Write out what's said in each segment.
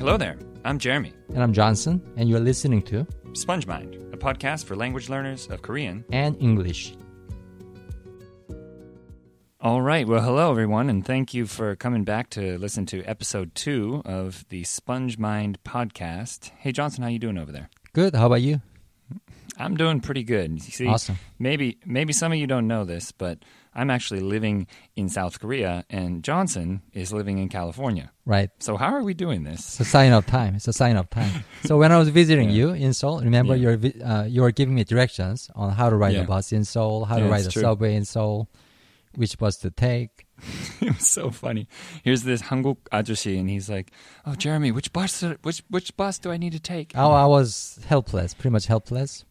Hello there. I'm Jeremy. And I'm Johnson, and you're listening to SpongeMind, a podcast for language learners of Korean. and English. All right. Well, hello, everyone, and thank you for coming back to listen to episode two of the SpongeMind podcast. Hey, Johnson, how you doing over there? Good. How about you? I'm doing pretty good. You see, Awesome. maybe maybe some of you don't know this, but I'm actually living in South Korea, and Johnson is living in California. Right. So how are we doing this? It's a sign of time. It's a sign of time. So when I was visiting Yeah. you in Seoul, remember Yeah. you're uh, you were giving me directions on how to ride Yeah. the bus in Seoul, how to ride the true. subway in Seoul, which bus to take. it was so funny. Here's this Hanguk ajushi, and he's like, "Oh, Jeremy, which bus? Which which bus do I need to take?" Oh, I was helpless, pretty much helpless,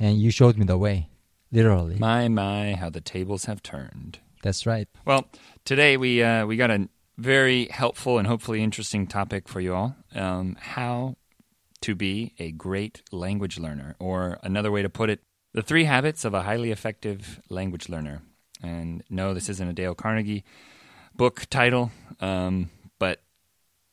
and you showed me the way, literally. My my, how the tables have turned. That's right. Well, today we uh, we got a very helpful and hopefully interesting topic for you all. Um, how to be a great language learner, or another way to put it, the three habits of a highly effective language learner. And no, this isn't a Dale Carnegie book title, um,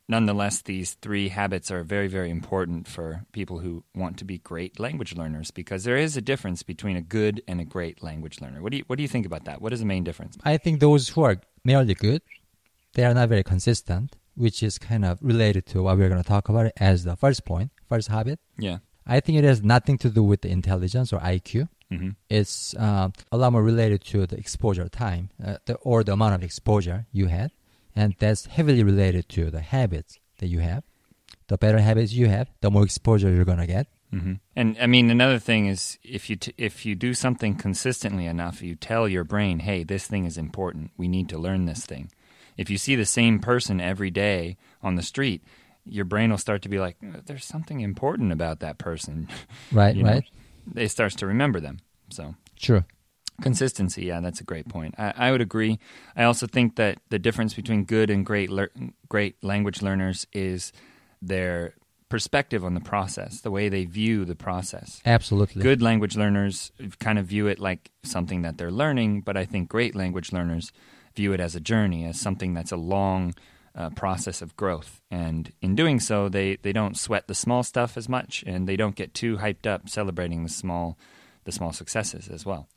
nonetheless, these three habits are very, very important for people who want to be great language learners because there is a difference between a good and a great language learner. What do you What do you think about that? What is the main difference? I think those who are merely good, they are not very consistent, which is kind of related to what we're going to talk about as the first point, first habit. Yeah. I think it has nothing to do with the intelligence or IQ. hmm It's uh, a lot more related to the exposure time uh, the, or the amount of exposure you had. And that's heavily related to the habits that you have. The better habits you have, the more exposure you're going to get. hmm And I mean, another thing is if you t- if you do something consistently enough, you tell your brain, "Hey, this thing is important. We need to learn this thing." If you see the same person every day on the street, your brain will start to be like, "Uh, "There's something important about that person." Right, You know? right? It starts to remember them. So True. Consistency, yeah, that's a great point. I, I would agree. I also think that the difference between good and great lear- great language learners is their perspective on the process, the way they view the process. Absolutely. Good language learners kind of view it like something that they're learning, but I think great language learners view it as a journey, as something that's a long uh, process of growth. And in doing so, they, they don't sweat the small stuff as much, and they don't get too hyped up celebrating the small the small successes as well.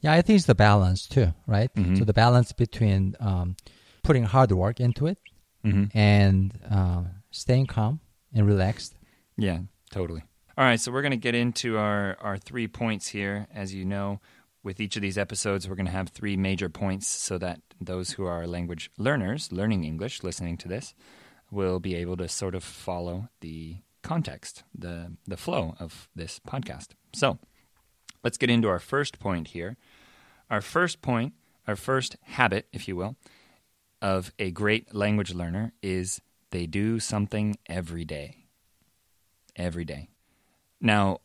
Yeah, I think it's the balance too, right? Mhm. So the balance between um, putting hard work into it Mm-hmm. and uh, staying calm and relaxed. Yeah, totally. All right, so we're going to get into our, our three points here. As you know, with each of these episodes, we're going to have three major points so that those who are language learners, learning English, listening to this, will be able to sort of follow the context, the, the flow of this podcast. So let's get into our first point here. Our first point, our first habit, if you will, of a great language learner is they do something every day every day. Now,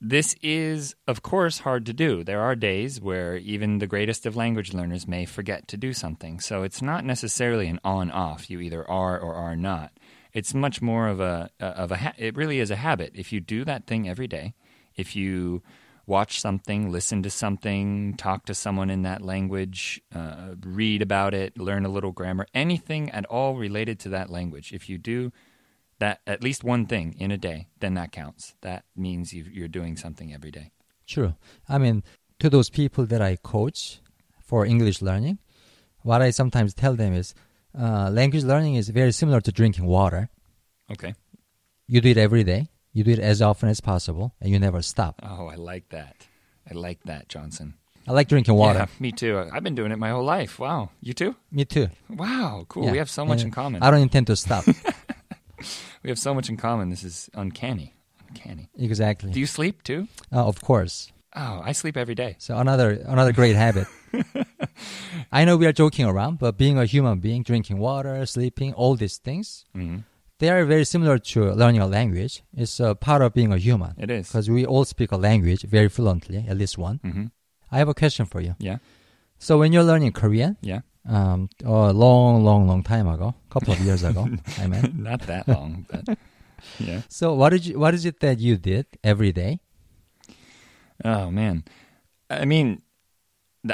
this is, of course, hard to do. There are days where even the greatest of language learners may forget to do something. So it's not necessarily an on-off. You either are or are not. It's much more of a of a. It really is a habit. If you do that thing every day, if you watch something, listen to something, talk to someone in that language, uh, read about it, learn a little grammar, anything at all related to that language. If you do that at least one thing in a day, then that counts. That means you, you're doing something every day. True. I mean, to those people that I coach for English learning, what I sometimes tell them is uh, language learning is very similar to drinking water. Okay. You do it every day, you do it as often as possible, and you never stop. Oh, I like that. I like that, Johnson. I like drinking water. Yeah, me too. I've been doing it my whole life. Wow. You too? Me too. Wow. Cool. Yeah. We have so much And in common. I don't intend to stop. We have so much in common. This is uncanny. Uncanny. exactly. Do you sleep too? Uh, of course. Oh, I sleep every day. So another another great habit. I know we are joking around, but being a human being, drinking water, sleeping, all these things, hmm they are very similar to learning a language. It's a part of being a human It is. because we all speak a language very fluently, at least one. hmm I have a question for you. Yeah. So when you're learning Korean, Yeah. um, a long, long, long time ago, a couple of years ago, I mean. Not that long, but yeah. So what did you, what is it that you did every day? Oh man, I mean,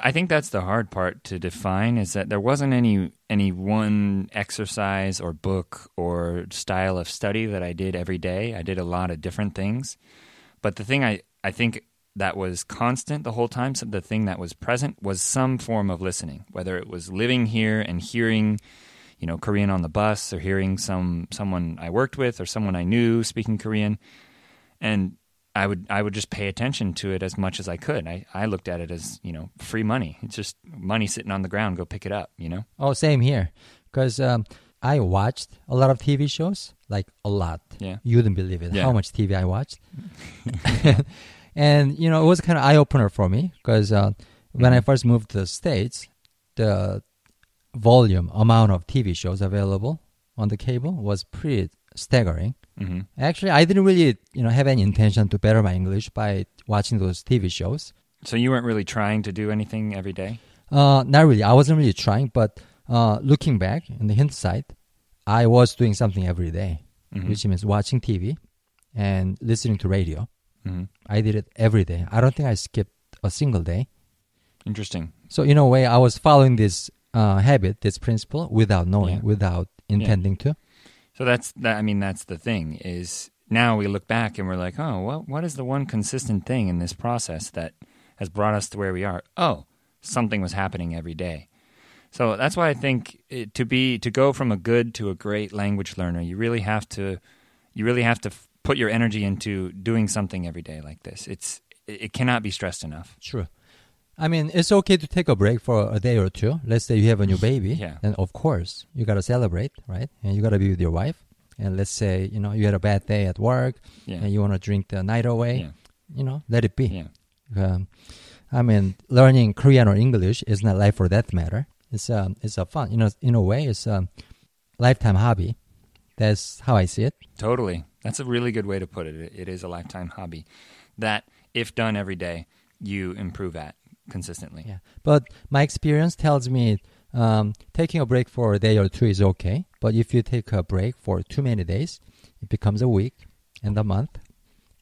I think that's the hard part to define is that there wasn't any any one exercise or book or style of study that I did every day. I did a lot of different things. But the thing I, I think that was constant the whole time, so the thing that was present was some form of listening, whether it was living here and hearing, you know, Korean on the bus or hearing some someone I worked with or someone I knew speaking Korean. And I would I would just pay attention to it as much as I could. I, I looked at it as, you know, free money. It's just money sitting on the ground, go pick it up, you know? Oh, same here. Because um, I watched a lot of TV shows, like a lot. Yeah. You wouldn't believe it Yeah. how much TV I watched. and you know, it was kind of eye opener for me because uh, when I Mhm. first moved to the states, the volume amount of TV shows available on the cable was pretty staggering. hmm Actually, I didn't really you know have any intention to better my English by watching those TV shows. So you weren't really trying to do anything every day? Uh, not really. I wasn't really trying, but uh, looking back in the hindsight, I was doing something every day, Mhm. which means watching TV and listening to radio. Mhm. I did it every day. I don't think I skipped a single day. Interesting. So in a way, I was following this uh, habit, this principle, without knowing, Yeah. without intending to. So that's that. I mean, that's the thing is now we look back and we're like, oh, what what is the one consistent thing in this process that has brought us to where we are? Oh, something was happening every day. So that's why I think it, to be to go from a good to a great language learner, you really have to you really have to f- put your energy into doing something every day like this. It's it it cannot be stressed enough. True. I mean, it's okay to take a break for a day or two. Let's say you have a new baby. Yeah. Then, of course, you got to celebrate, right? And you got to be with your wife. And let's say, you know, you had a bad day at work Yeah. and you want to drink the night away. Yeah. You know, let it be. Um, I mean, learning Korean or English is not life or death matter. It's um, it's a fun, you know, in a way, it's a lifetime hobby. That's how I see it. Totally. That's a really good way to put. It- It is a lifetime hobby that, if done every day, you improve at consistently. Yeah. But my experience tells me um, taking a break for a day or two is okay. But if you take a break for too many days, it becomes a week and a month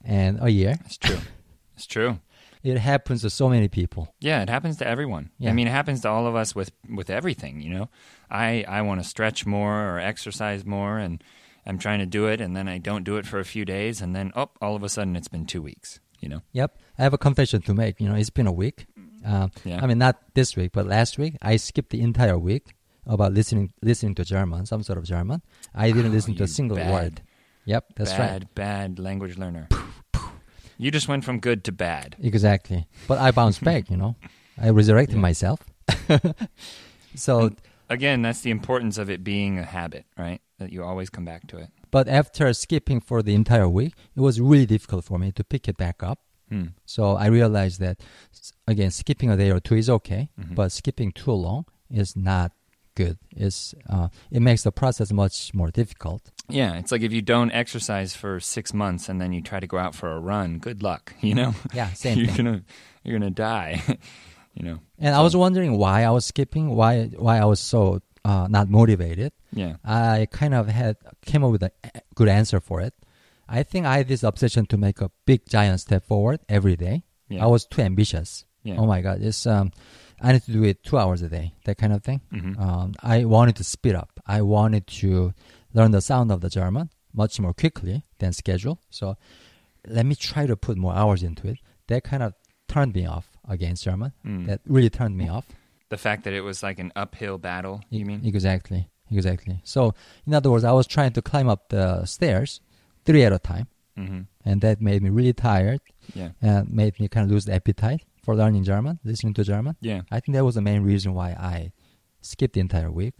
and a year. It's true. it's true. It happens to so many people. Yeah, it happens to everyone. Yeah. I mean, it happens to all of us with with everything. You know, I I want to stretch more or exercise more, and I'm trying to do it, and then I don't do it for a few days, and then oh, all of a sudden it's been two weeks. You know. Yep. I have a confession to make. You know, it's been a week. Uh, Yeah. I mean, not this week, but last week, I skipped the entire week about listening listening to German, some sort of German. I didn't Oh, listen to a single bad, word. Yep, that's right. bad, bad language learner. you just went from good to bad. Exactly. But I bounced back, you know. I resurrected Yeah. myself. so, Again, that's the importance of it being a habit, right? That you always come back to it. but after skipping for the entire week, it was really difficult for me to pick it back up. Hmm. So I realized that, again, skipping a day or two is okay, Mhm. but skipping too long is not good. It's, uh, it makes the process much more difficult. Yeah, it's like if you don't exercise for six months and then you try to go out for a run. Good luck, you know. Yeah, same you're thing. gonna you're gonna die, you know. And I was wondering why I was skipping, why why I was so uh, not motivated. Yeah, I kind of had came up with a good answer for it. I think I had this obsession to make a big giant step forward every day. yeah, I was too ambitious. yeah. Oh my god, it's um, I need to do it two hours a day, that kind of thing. Mhm. Um, I wanted to speed up. I wanted to learn the sound of the German much more quickly than schedule. So let me try to put more hours into it. That kind of turned me off against German. Mm. That really turned me off. the fact that it was like an uphill battle. You mean? Exactly. Exactly. So, in other words, I was trying to climb up the stairs three at a time, hmm and that made me really tired Yeah, and made me kind of lose the appetite for learning German, listening to German. yeah, I think that was the main reason why I skipped the entire week.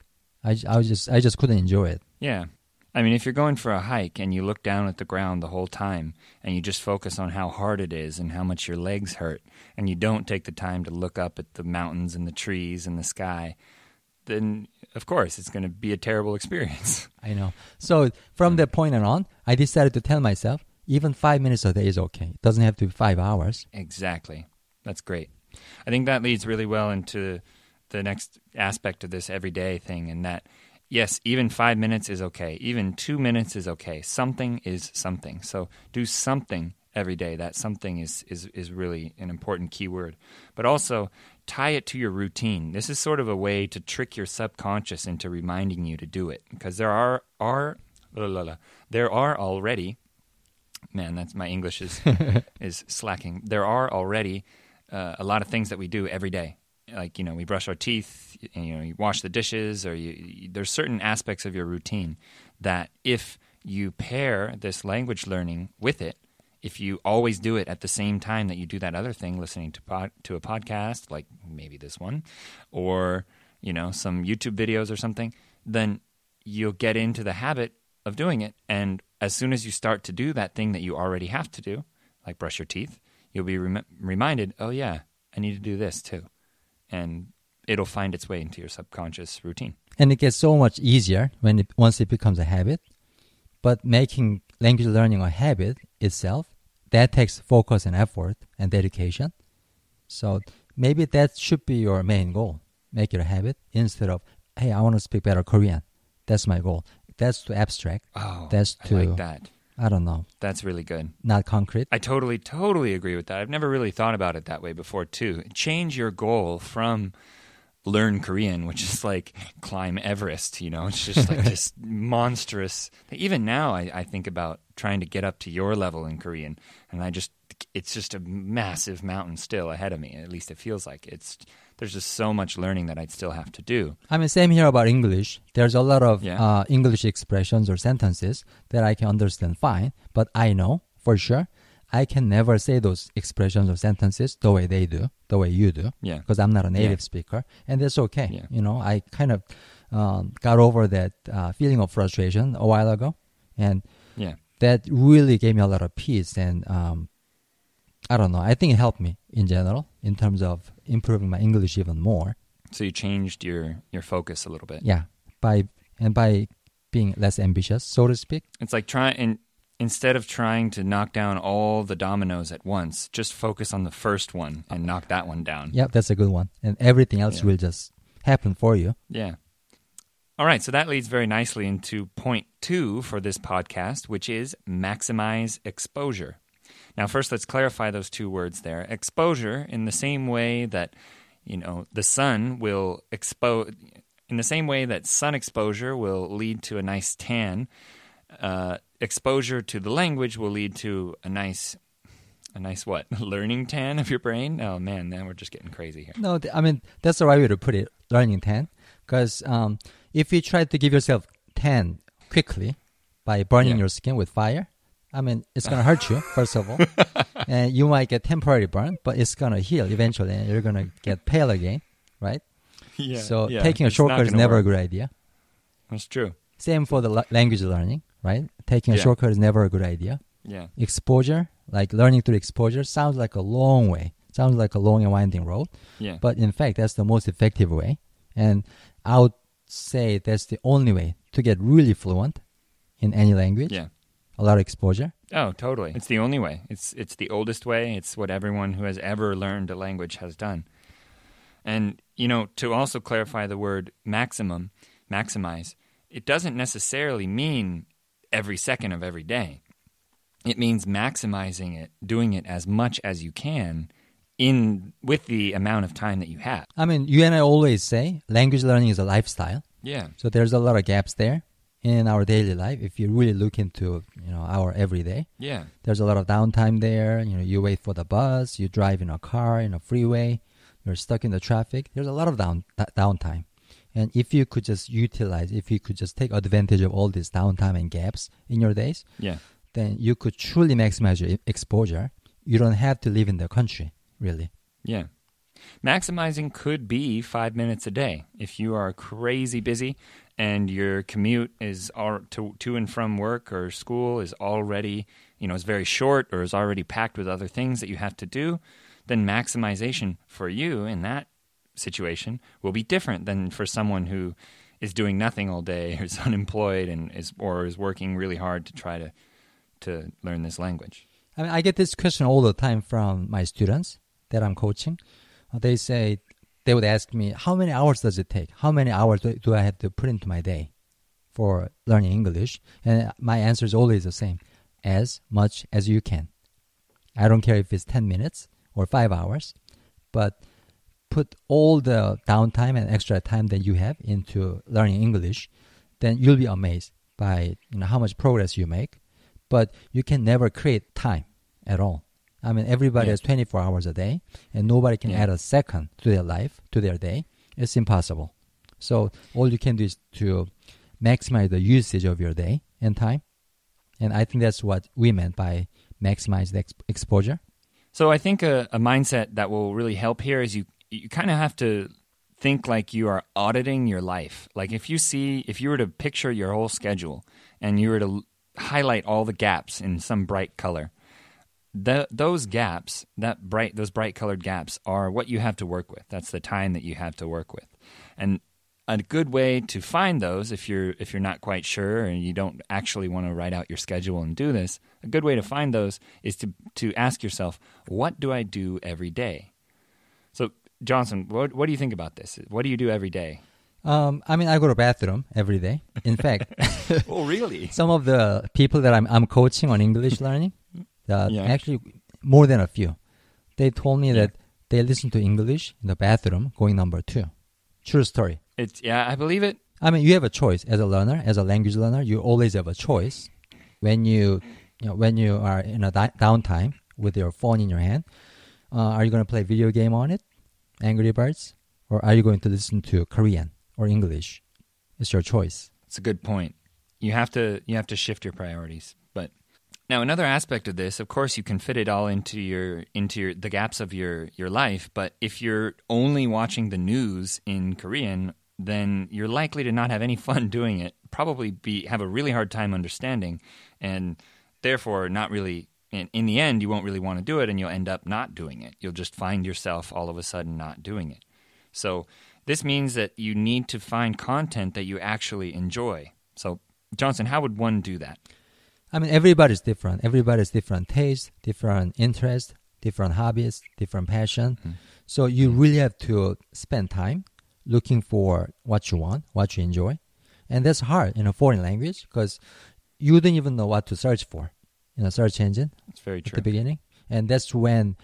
I, I was just I just couldn't enjoy it. yeah. I mean, if you're going for a hike and you look down at the ground the whole time and you just focus on how hard it is and how much your legs hurt, and you don't take the time to look up at the mountains and the trees and the sky, then of course it's going to be a terrible experience. I know. So from that point on, I decided to tell myself even five minutes a day is okay. It doesn't have to be five hours. Exactly. That's great. I think that leads really well into the next aspect of this everyday thing, and that, yes, even five minutes is okay. Even two minutes is okay. Something is something. So do something every day. That something is, is, is really an important key word. But also tie it to your routine. This is sort of a way to trick your subconscious into reminding you to do it because there are are la, la, la, there are already man that's my English is is slacking. There are already uh, a lot of things that we do every day. Like you know, we brush our teeth, you know, you wash the dishes, or you, you, there's certain aspects of your routine that if you pair this language learning with it, if you always do it at the same time that you do that other thing, listening to pod, to a podcast like maybe this one, or you know some YouTube videos or something, then you'll get into the habit of doing it. And as soon as you start to do that thing that you already have to do, like brush your teeth, you'll be rem- reminded, oh yeah, I need to do this too, and it'll find its way into your subconscious routine. And it gets so much easier when it, once it becomes a habit. But making language learning a habit itself that takes focus and effort and dedication. So maybe that should be your main goal. Make it a habit instead of, hey, I want to speak better Korean. That's my goal. That's too abstract. Oh, That's I too, like that. I don't know, That's really good. not concrete. I totally, totally agree with that. I've never really thought about it that way before, too. Change your goal from learn Korean, which is like climb Everest, you know, it's just like this monstrous. Even now, I, I think about trying to get up to your level in Korean, and I just, it's just a massive mountain still ahead of me. At least it feels like it's, there's just so much learning that I'd still have to do. I mean, same here about English. There's a lot of Yeah. uh, English expressions or sentences that I can understand fine, but I know for sure I can never say those expressions or sentences the way they do, the way you do, Yeah. because I'm not a native Yeah. speaker, and that's okay. Yeah. You know, I kind of um, got over that uh, feeling of frustration a while ago, and Yeah. that really gave me a lot of peace. And um, I don't know, I think it helped me in general in terms of improving my English even more. So you changed your, your focus a little bit. Yeah, by and by being less ambitious, so to speak. It's like trying and instead of trying to knock down all the dominoes at once, just focus on the first one and knock that one down. Yeah, that's a good one. And everything else Yeah. will just happen for you. Yeah. All right, so that leads very nicely into point two for this podcast, which is maximize exposure. Now, first, let's clarify those two words there. Exposure, in the same way that, you know, the sun will expose, in the same way that sun exposure will lead to a nice tan, uh, exposure to the language will lead to a nice, a nice what? Learning tan of your brain? Oh man, now we're just getting crazy here. No, I mean that's the right way to put it. Learning tan because um, if you try to give yourself tan quickly by burning Yeah. your skin with fire, I mean it's gonna hurt you first of all, and you might get temporary burn, but it's gonna heal eventually, and you're gonna get pale again, right? Yeah. so yeah, taking a shortcut is never work. a good idea. That's true. Same for the la- language learning, right? Taking a Yeah. shortcut is never a good idea. Yeah. Exposure, like learning through exposure, sounds like a long way. Sounds like a long and winding road. Yeah. But in fact, that's the most effective way. And I would say that's the only way to get really fluent in any language. yeah. A lot of exposure. Oh, totally. It's the only way. It's it's the oldest way. It's what everyone who has ever learned a language has done. And you know, to also clarify the word maximum, maximize, it doesn't necessarily mean every second of every day. It means maximizing it, doing it as much as you can in with the amount of time that you have. I mean, you and I always say language learning is a lifestyle. Yeah. So there's a lot of gaps there in our daily life. If you really look into, you know, our everyday, Yeah. there's a lot of downtime there. You know, you wait for the bus, you drive in a car, in a freeway, you're stuck in the traffic. There's a lot of down downtime. And if you could just utilize, if you could just take advantage of all this downtime and gaps in your days, Yeah. then you could truly maximize your exposure. You don't have to live in the country, really. Yeah. Maximizing could be five minutes a day. If you are crazy busy and your commute is all to, to and from work or school is already, you know, is very short or is already packed with other things that you have to do, then maximization for you in that situation will be different than for someone who is doing nothing all day or is unemployed and is or is working really hard to try to to learn this language. I mean, I get this question all the time from my students that I'm coaching. Uh, They say, they would ask me, how many hours does it take? How many hours do, I have to put into my day for learning English? And my answer is always the same as much as you can. I don't care if it's 10 minutes or five hours, but put all the downtime and extra time that you have into learning English, then you'll be amazed by you know, how much progress you make. But you can never create time at all. I mean, everybody Yeah. has 24 hours a day, and nobody can Yeah. add a second to their life, to their day. It's impossible. So all you can do is to maximize the usage of your day and time. And I think that's what we meant by maximize the ex- exposure. So I think a, a mindset that will really help here is you you kind of have to think like you are auditing your life. Like if you see if you were to picture your whole schedule and you were to highlight all the gaps in some bright color, the, those gaps, that bright those bright colored gaps are what you have to work with. That's the time that you have to work with. And a good way to find those if you're if you're not quite sure and you don't actually want to write out your schedule and do this a good way to find those is to to ask yourself what do i do every day so johnson what, what do you think about this what do you do every day Um, I mean, I go to bathroom every day. In fact, oh really some of the people that I'm, I'm coaching on English learning, uh, Yeah. actually more than a few, they told me Yeah. that they listen to English in the bathroom going number two. True story. it's yeah i believe it I mean, you have a choice as a learner, as a language learner. You always have a choice when you, you know, when you are in a di- downtime with your phone in your hand. Uh, are you going to play video game on it, Angry Birds, or are you going to listen to Korean or English? It's your choice. It's a good point. You have to you have to shift your priorities. But now another aspect of this, of course, you can fit it all into your into your, the gaps of your your life. But if you're only watching the news in Korean, then you're likely to not have any fun doing it. Probably be have a really hard time understanding, and therefore not really. In, in the end, you won't really want to do it, and you'll end up not doing it. You'll just find yourself all of a sudden not doing it. So this means that you need to find content that you actually enjoy. So, Johnson, how would one do that? I mean, everybody's different. Everybody's different taste, different interest, different hobbies, different passion. Mm-hmm. So you really have to spend time looking for what you want, what you enjoy, and that's hard in a foreign language because you don't even know what to search for in a search engine It's very true. at the beginning, and that's when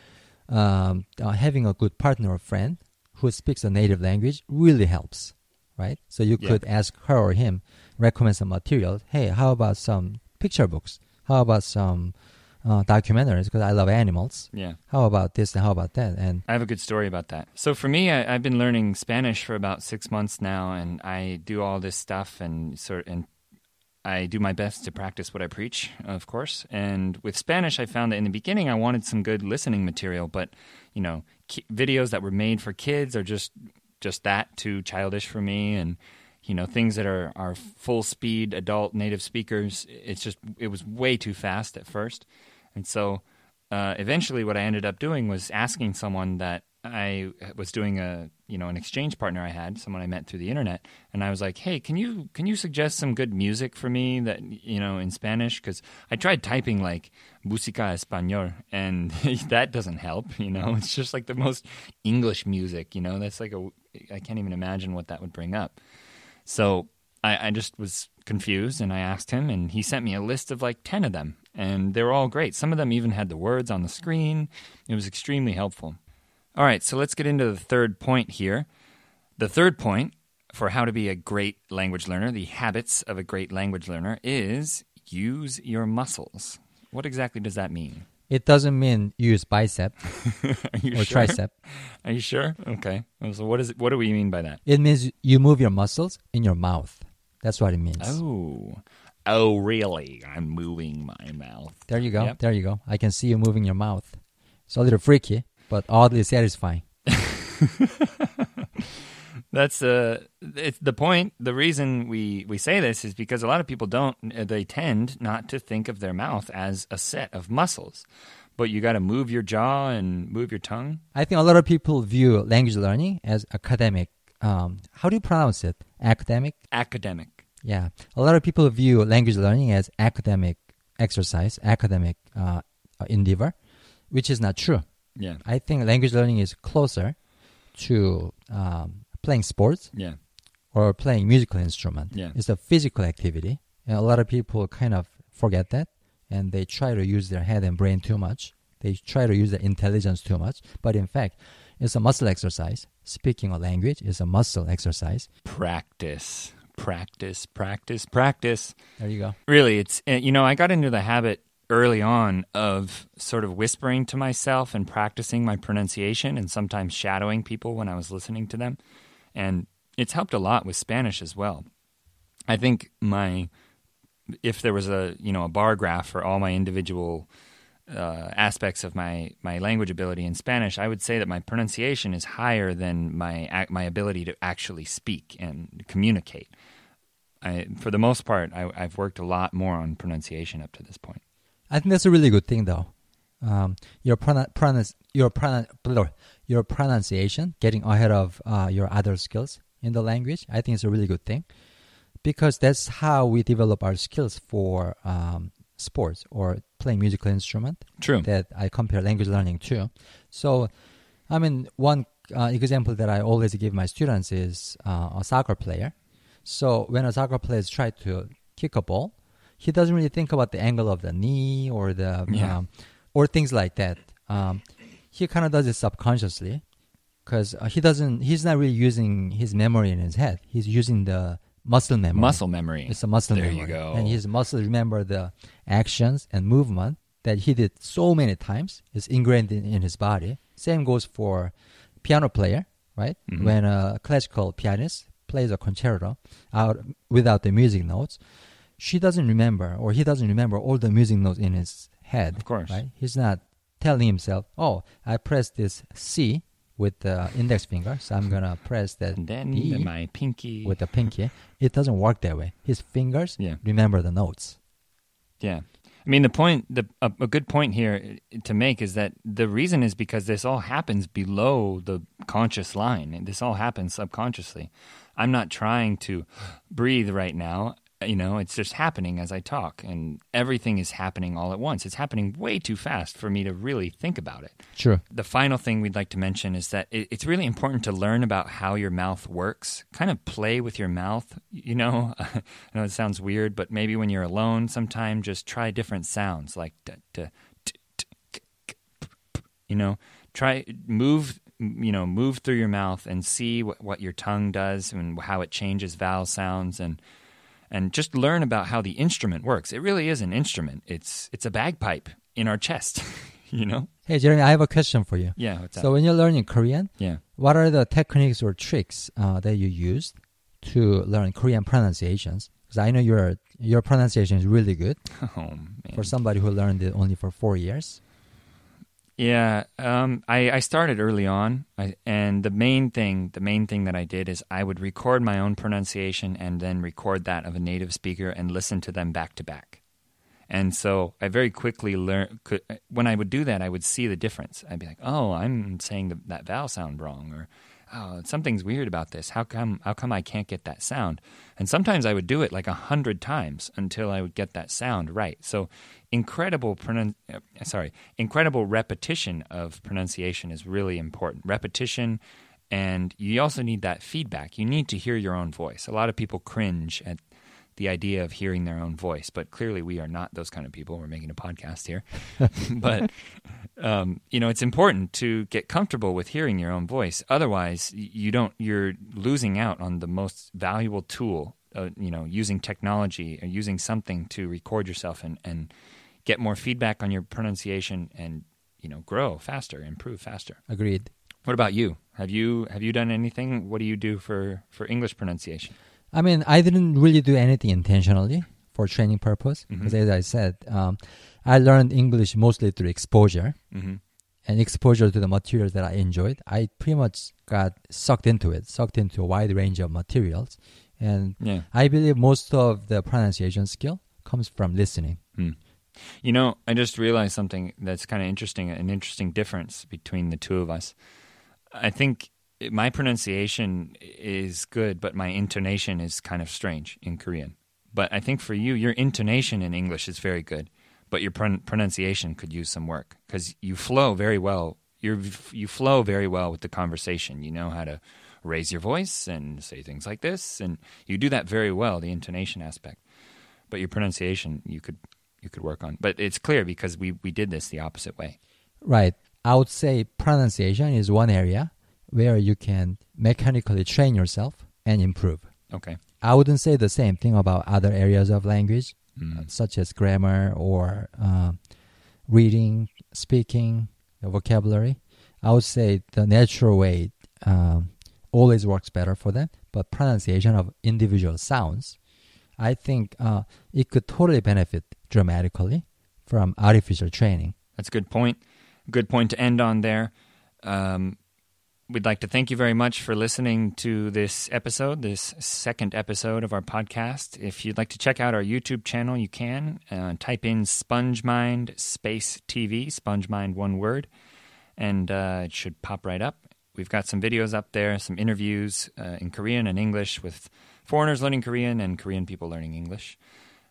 um, uh, having a good partner or friend who speaks a native language really helps, right? So you Yeah. could ask her or him, recommend some material. Hey, how about some picture books? How about some uh, documentaries? Because I love animals. Yeah. How about this and how about that? And I have a good story about that. So for me, I, I've been learning Spanish for about six months now, and I do all this stuff and sort and I do my best to practice what I preach, of course. And with Spanish, I found that in the beginning, I wanted some good listening material, but you know, ki- videos that were made for kids are just just that too childish for me, and you know, things that are are full speed adult native speakers. It's just it was way too fast at first, and so uh, eventually, what I ended up doing was asking someone that I was doing a you know an exchange partner I had, someone I met through the internet, and I was like, "Hey, can you can you suggest some good music for me that you know in Spanish?" Because I tried typing like música español, and that doesn't help. You know, it's just like the most English music. You know, that's like a I can't even imagine what that would bring up. So I, I just was confused and I asked him, and he sent me a list of like 10 of them. And they were all great. Some of them even had the words on the screen. It was extremely helpful. All right, so let's get into the third point here. The third point for how to be a great language learner, the habits of a great language learner, is use your muscles. What exactly does that mean? it doesn't mean use bicep or sure? tricep. Are you sure? Okay. So what is it? What do we mean by that? It means you move your muscles in your mouth. That's what it means. Oh, oh, really? I'm moving my mouth. There you go. Yep. There you go. I can see you moving your mouth. It's a little freaky, but oddly satisfying. That's uh, it's the point. The reason we we say this is because a lot of people don't. They tend not to think of their mouth as a set of muscles, but you got to move your jaw and move your tongue. I think a lot of people view language learning as academic. Um, how do you pronounce it? Academic? Academic. Yeah. A lot of people view language learning as academic exercise, academic uh, endeavor, which is not true. Yeah. I think language learning is closer to um, playing sports Yeah. or playing musical instrument. Yeah. It's a physical activity. And a lot of people kind of forget that and they try to use their head and brain too much. They try to use their intelligence too much. But in fact, it's a muscle exercise. Speaking a language is a muscle exercise. Practice, practice, practice, practice. There you go. Really, it's eh, you know I got into the habit early on of sort of whispering to myself and practicing my pronunciation and sometimes shadowing people when I was listening to them. And it's helped a lot with Spanish as well. I think my if there was a you know a bar graph for all my individual uh, aspects of my my language ability in Spanish, I would say that my pronunciation is higher than my my ability to actually speak and communicate. I, for the most part, I, I've worked a lot more on pronunciation up to this point. I think that's a really good thing, though. Um, your pronun- your pronun- your pronunciation getting ahead of uh, your other skills in the language. I think it's a really good thing because that's how we develop our skills for um, sports or playing musical instrument. True. That I compare language learning to. So, I mean, one uh, example that I always give my students is uh, a soccer player. So when a soccer player tries to kick a ball, he doesn't really think about the angle of the knee or the Yeah. um, or things like that. Um, he kind of does it subconsciously because uh, he doesn't. He's not really using his memory in his head. He's using the muscle memory. Muscle memory. It's a muscle There memory. you go. And his muscle remember the actions and movement that he did so many times. It's ingrained in, in his body. Same goes for piano player, right? Mhm. When a classical pianist plays a concerto out without the music notes, she doesn't remember or he doesn't remember all the music notes in his head. Of course. Right? He's not telling himself, "Oh, I pressed this C with the index finger, so I'm gonna press that and then D my pinky. with the pinky." It doesn't work that way. His fingers Yeah. remember the notes. Yeah. I mean, the point, the a, a good point here eh, to make is that the reason is because this all happens below the conscious line. This all happens subconsciously. I'm not trying to breathe right now. You know, it's just happening as I talk, and everything is happening all at once. It's happening way too fast for me to really think about it. True. The final thing we'd like to mention is that it's really important to learn about how your mouth works. Kind of play with your mouth. You know, I know it sounds weird, but maybe when you're alone, sometime just try different sounds like d, d, t, t, k, k, p, p. you know, try move. You know, move through your mouth and see what, what your tongue does and how it changes vowel sounds and and just learn about how the instrument works. It really is an instrument. It's it's a bagpipe in our chest. you know. Hey, Jeremy, I have a question for you. Yeah. What's So when you're learning Korean, yeah. what are the techniques or tricks uh, that you used to learn Korean pronunciations? Because I know your your pronunciation is really good Oh man. for somebody who learned it only for four years. Yeah, um, I, I started early on, I, and the main thing, the main thing that I did is I would record my own pronunciation and then record that of a native speaker and listen to them back to back. And so I very quickly learned. When I would do that, I would see the difference. I'd be like, "Oh, I'm saying the, that vowel sound wrong," or "Oh, something's weird about this. How come? How come I can't get that sound?" And sometimes I would do it like a hundred times until I would get that sound right. So incredible pronun- uh, sorry, incredible repetition of pronunciation is really important. Repetition and you also need that feedback. You need to hear your own voice. A lot of people cringe at the idea of hearing their own voice, but clearly we are not those kind of people. We're making a podcast here. but um, you know, it's important to get comfortable with hearing your own voice. Otherwise, you don't you're losing out on the most valuable tool uh, you know, using technology or using something to record yourself and, and get more feedback on your pronunciation and, you know, grow faster, improve faster. Agreed. What about you? Have you have you done anything? What do you do for, for English pronunciation? I mean, I didn't really do anything intentionally for training purpose because, as I said, um, I learned English mostly through exposure Mm-hmm. and exposure to the materials that I enjoyed. I pretty much got sucked into it, sucked into a wide range of materials, and Yeah. I believe most of the pronunciation skill comes from listening. Hmm. You know, I just realized something that's kind of interesting, an interesting difference between the two of us. I think my pronunciation is good, but my intonation is kind of strange in Korean. But I think for you, your intonation in English is very good, but your pron- pronunciation could use some work because you flow very well. You you flow very well with the conversation. You know how to raise your voice and say things like this, and you do that very well. The intonation aspect, but your pronunciation you could you could work on. But it's clear because we we did this the opposite way. Right. I would say pronunciation is one area where you can mechanically train yourself and improve. Okay. I wouldn't say the same thing about other areas of language, Mm. such as grammar or uh, reading, speaking, vocabulary. I would say the natural way um, always works better for them, but pronunciation of individual sounds, I think uh, it could totally benefit dramatically from artificial training. That's a good point. Good point to end on there. Um, we'd like to thank you very much for listening to this episode, this second episode of our podcast. If you'd like to check out our YouTube channel, you can. Uh, type in SpongeMind Space TV, SpongeMind one word, and uh, it should pop right up. We've got some videos up there, some interviews uh, in Korean and English with foreigners learning Korean and Korean people learning English.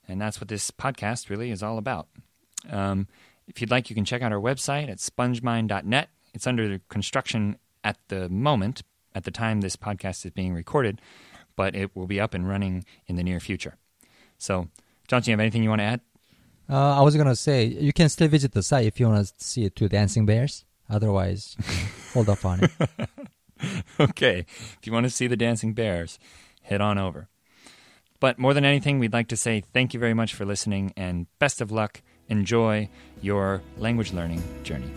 And that's what this podcast really is all about. Um, if you'd like, you can check out our website at spongemind.net. It's under construction at the moment, at the time this podcast is being recorded, but it will be up and running in the near future. So, John, do you have anything you want to add? Uh, I was gonna say you can still visit the site if you want to see two dancing bears. Otherwise, hold off on it. okay, if you want to see the dancing bears, head on over. But more than anything, we'd like to say thank you very much for listening and best of luck. Enjoy your language learning journey.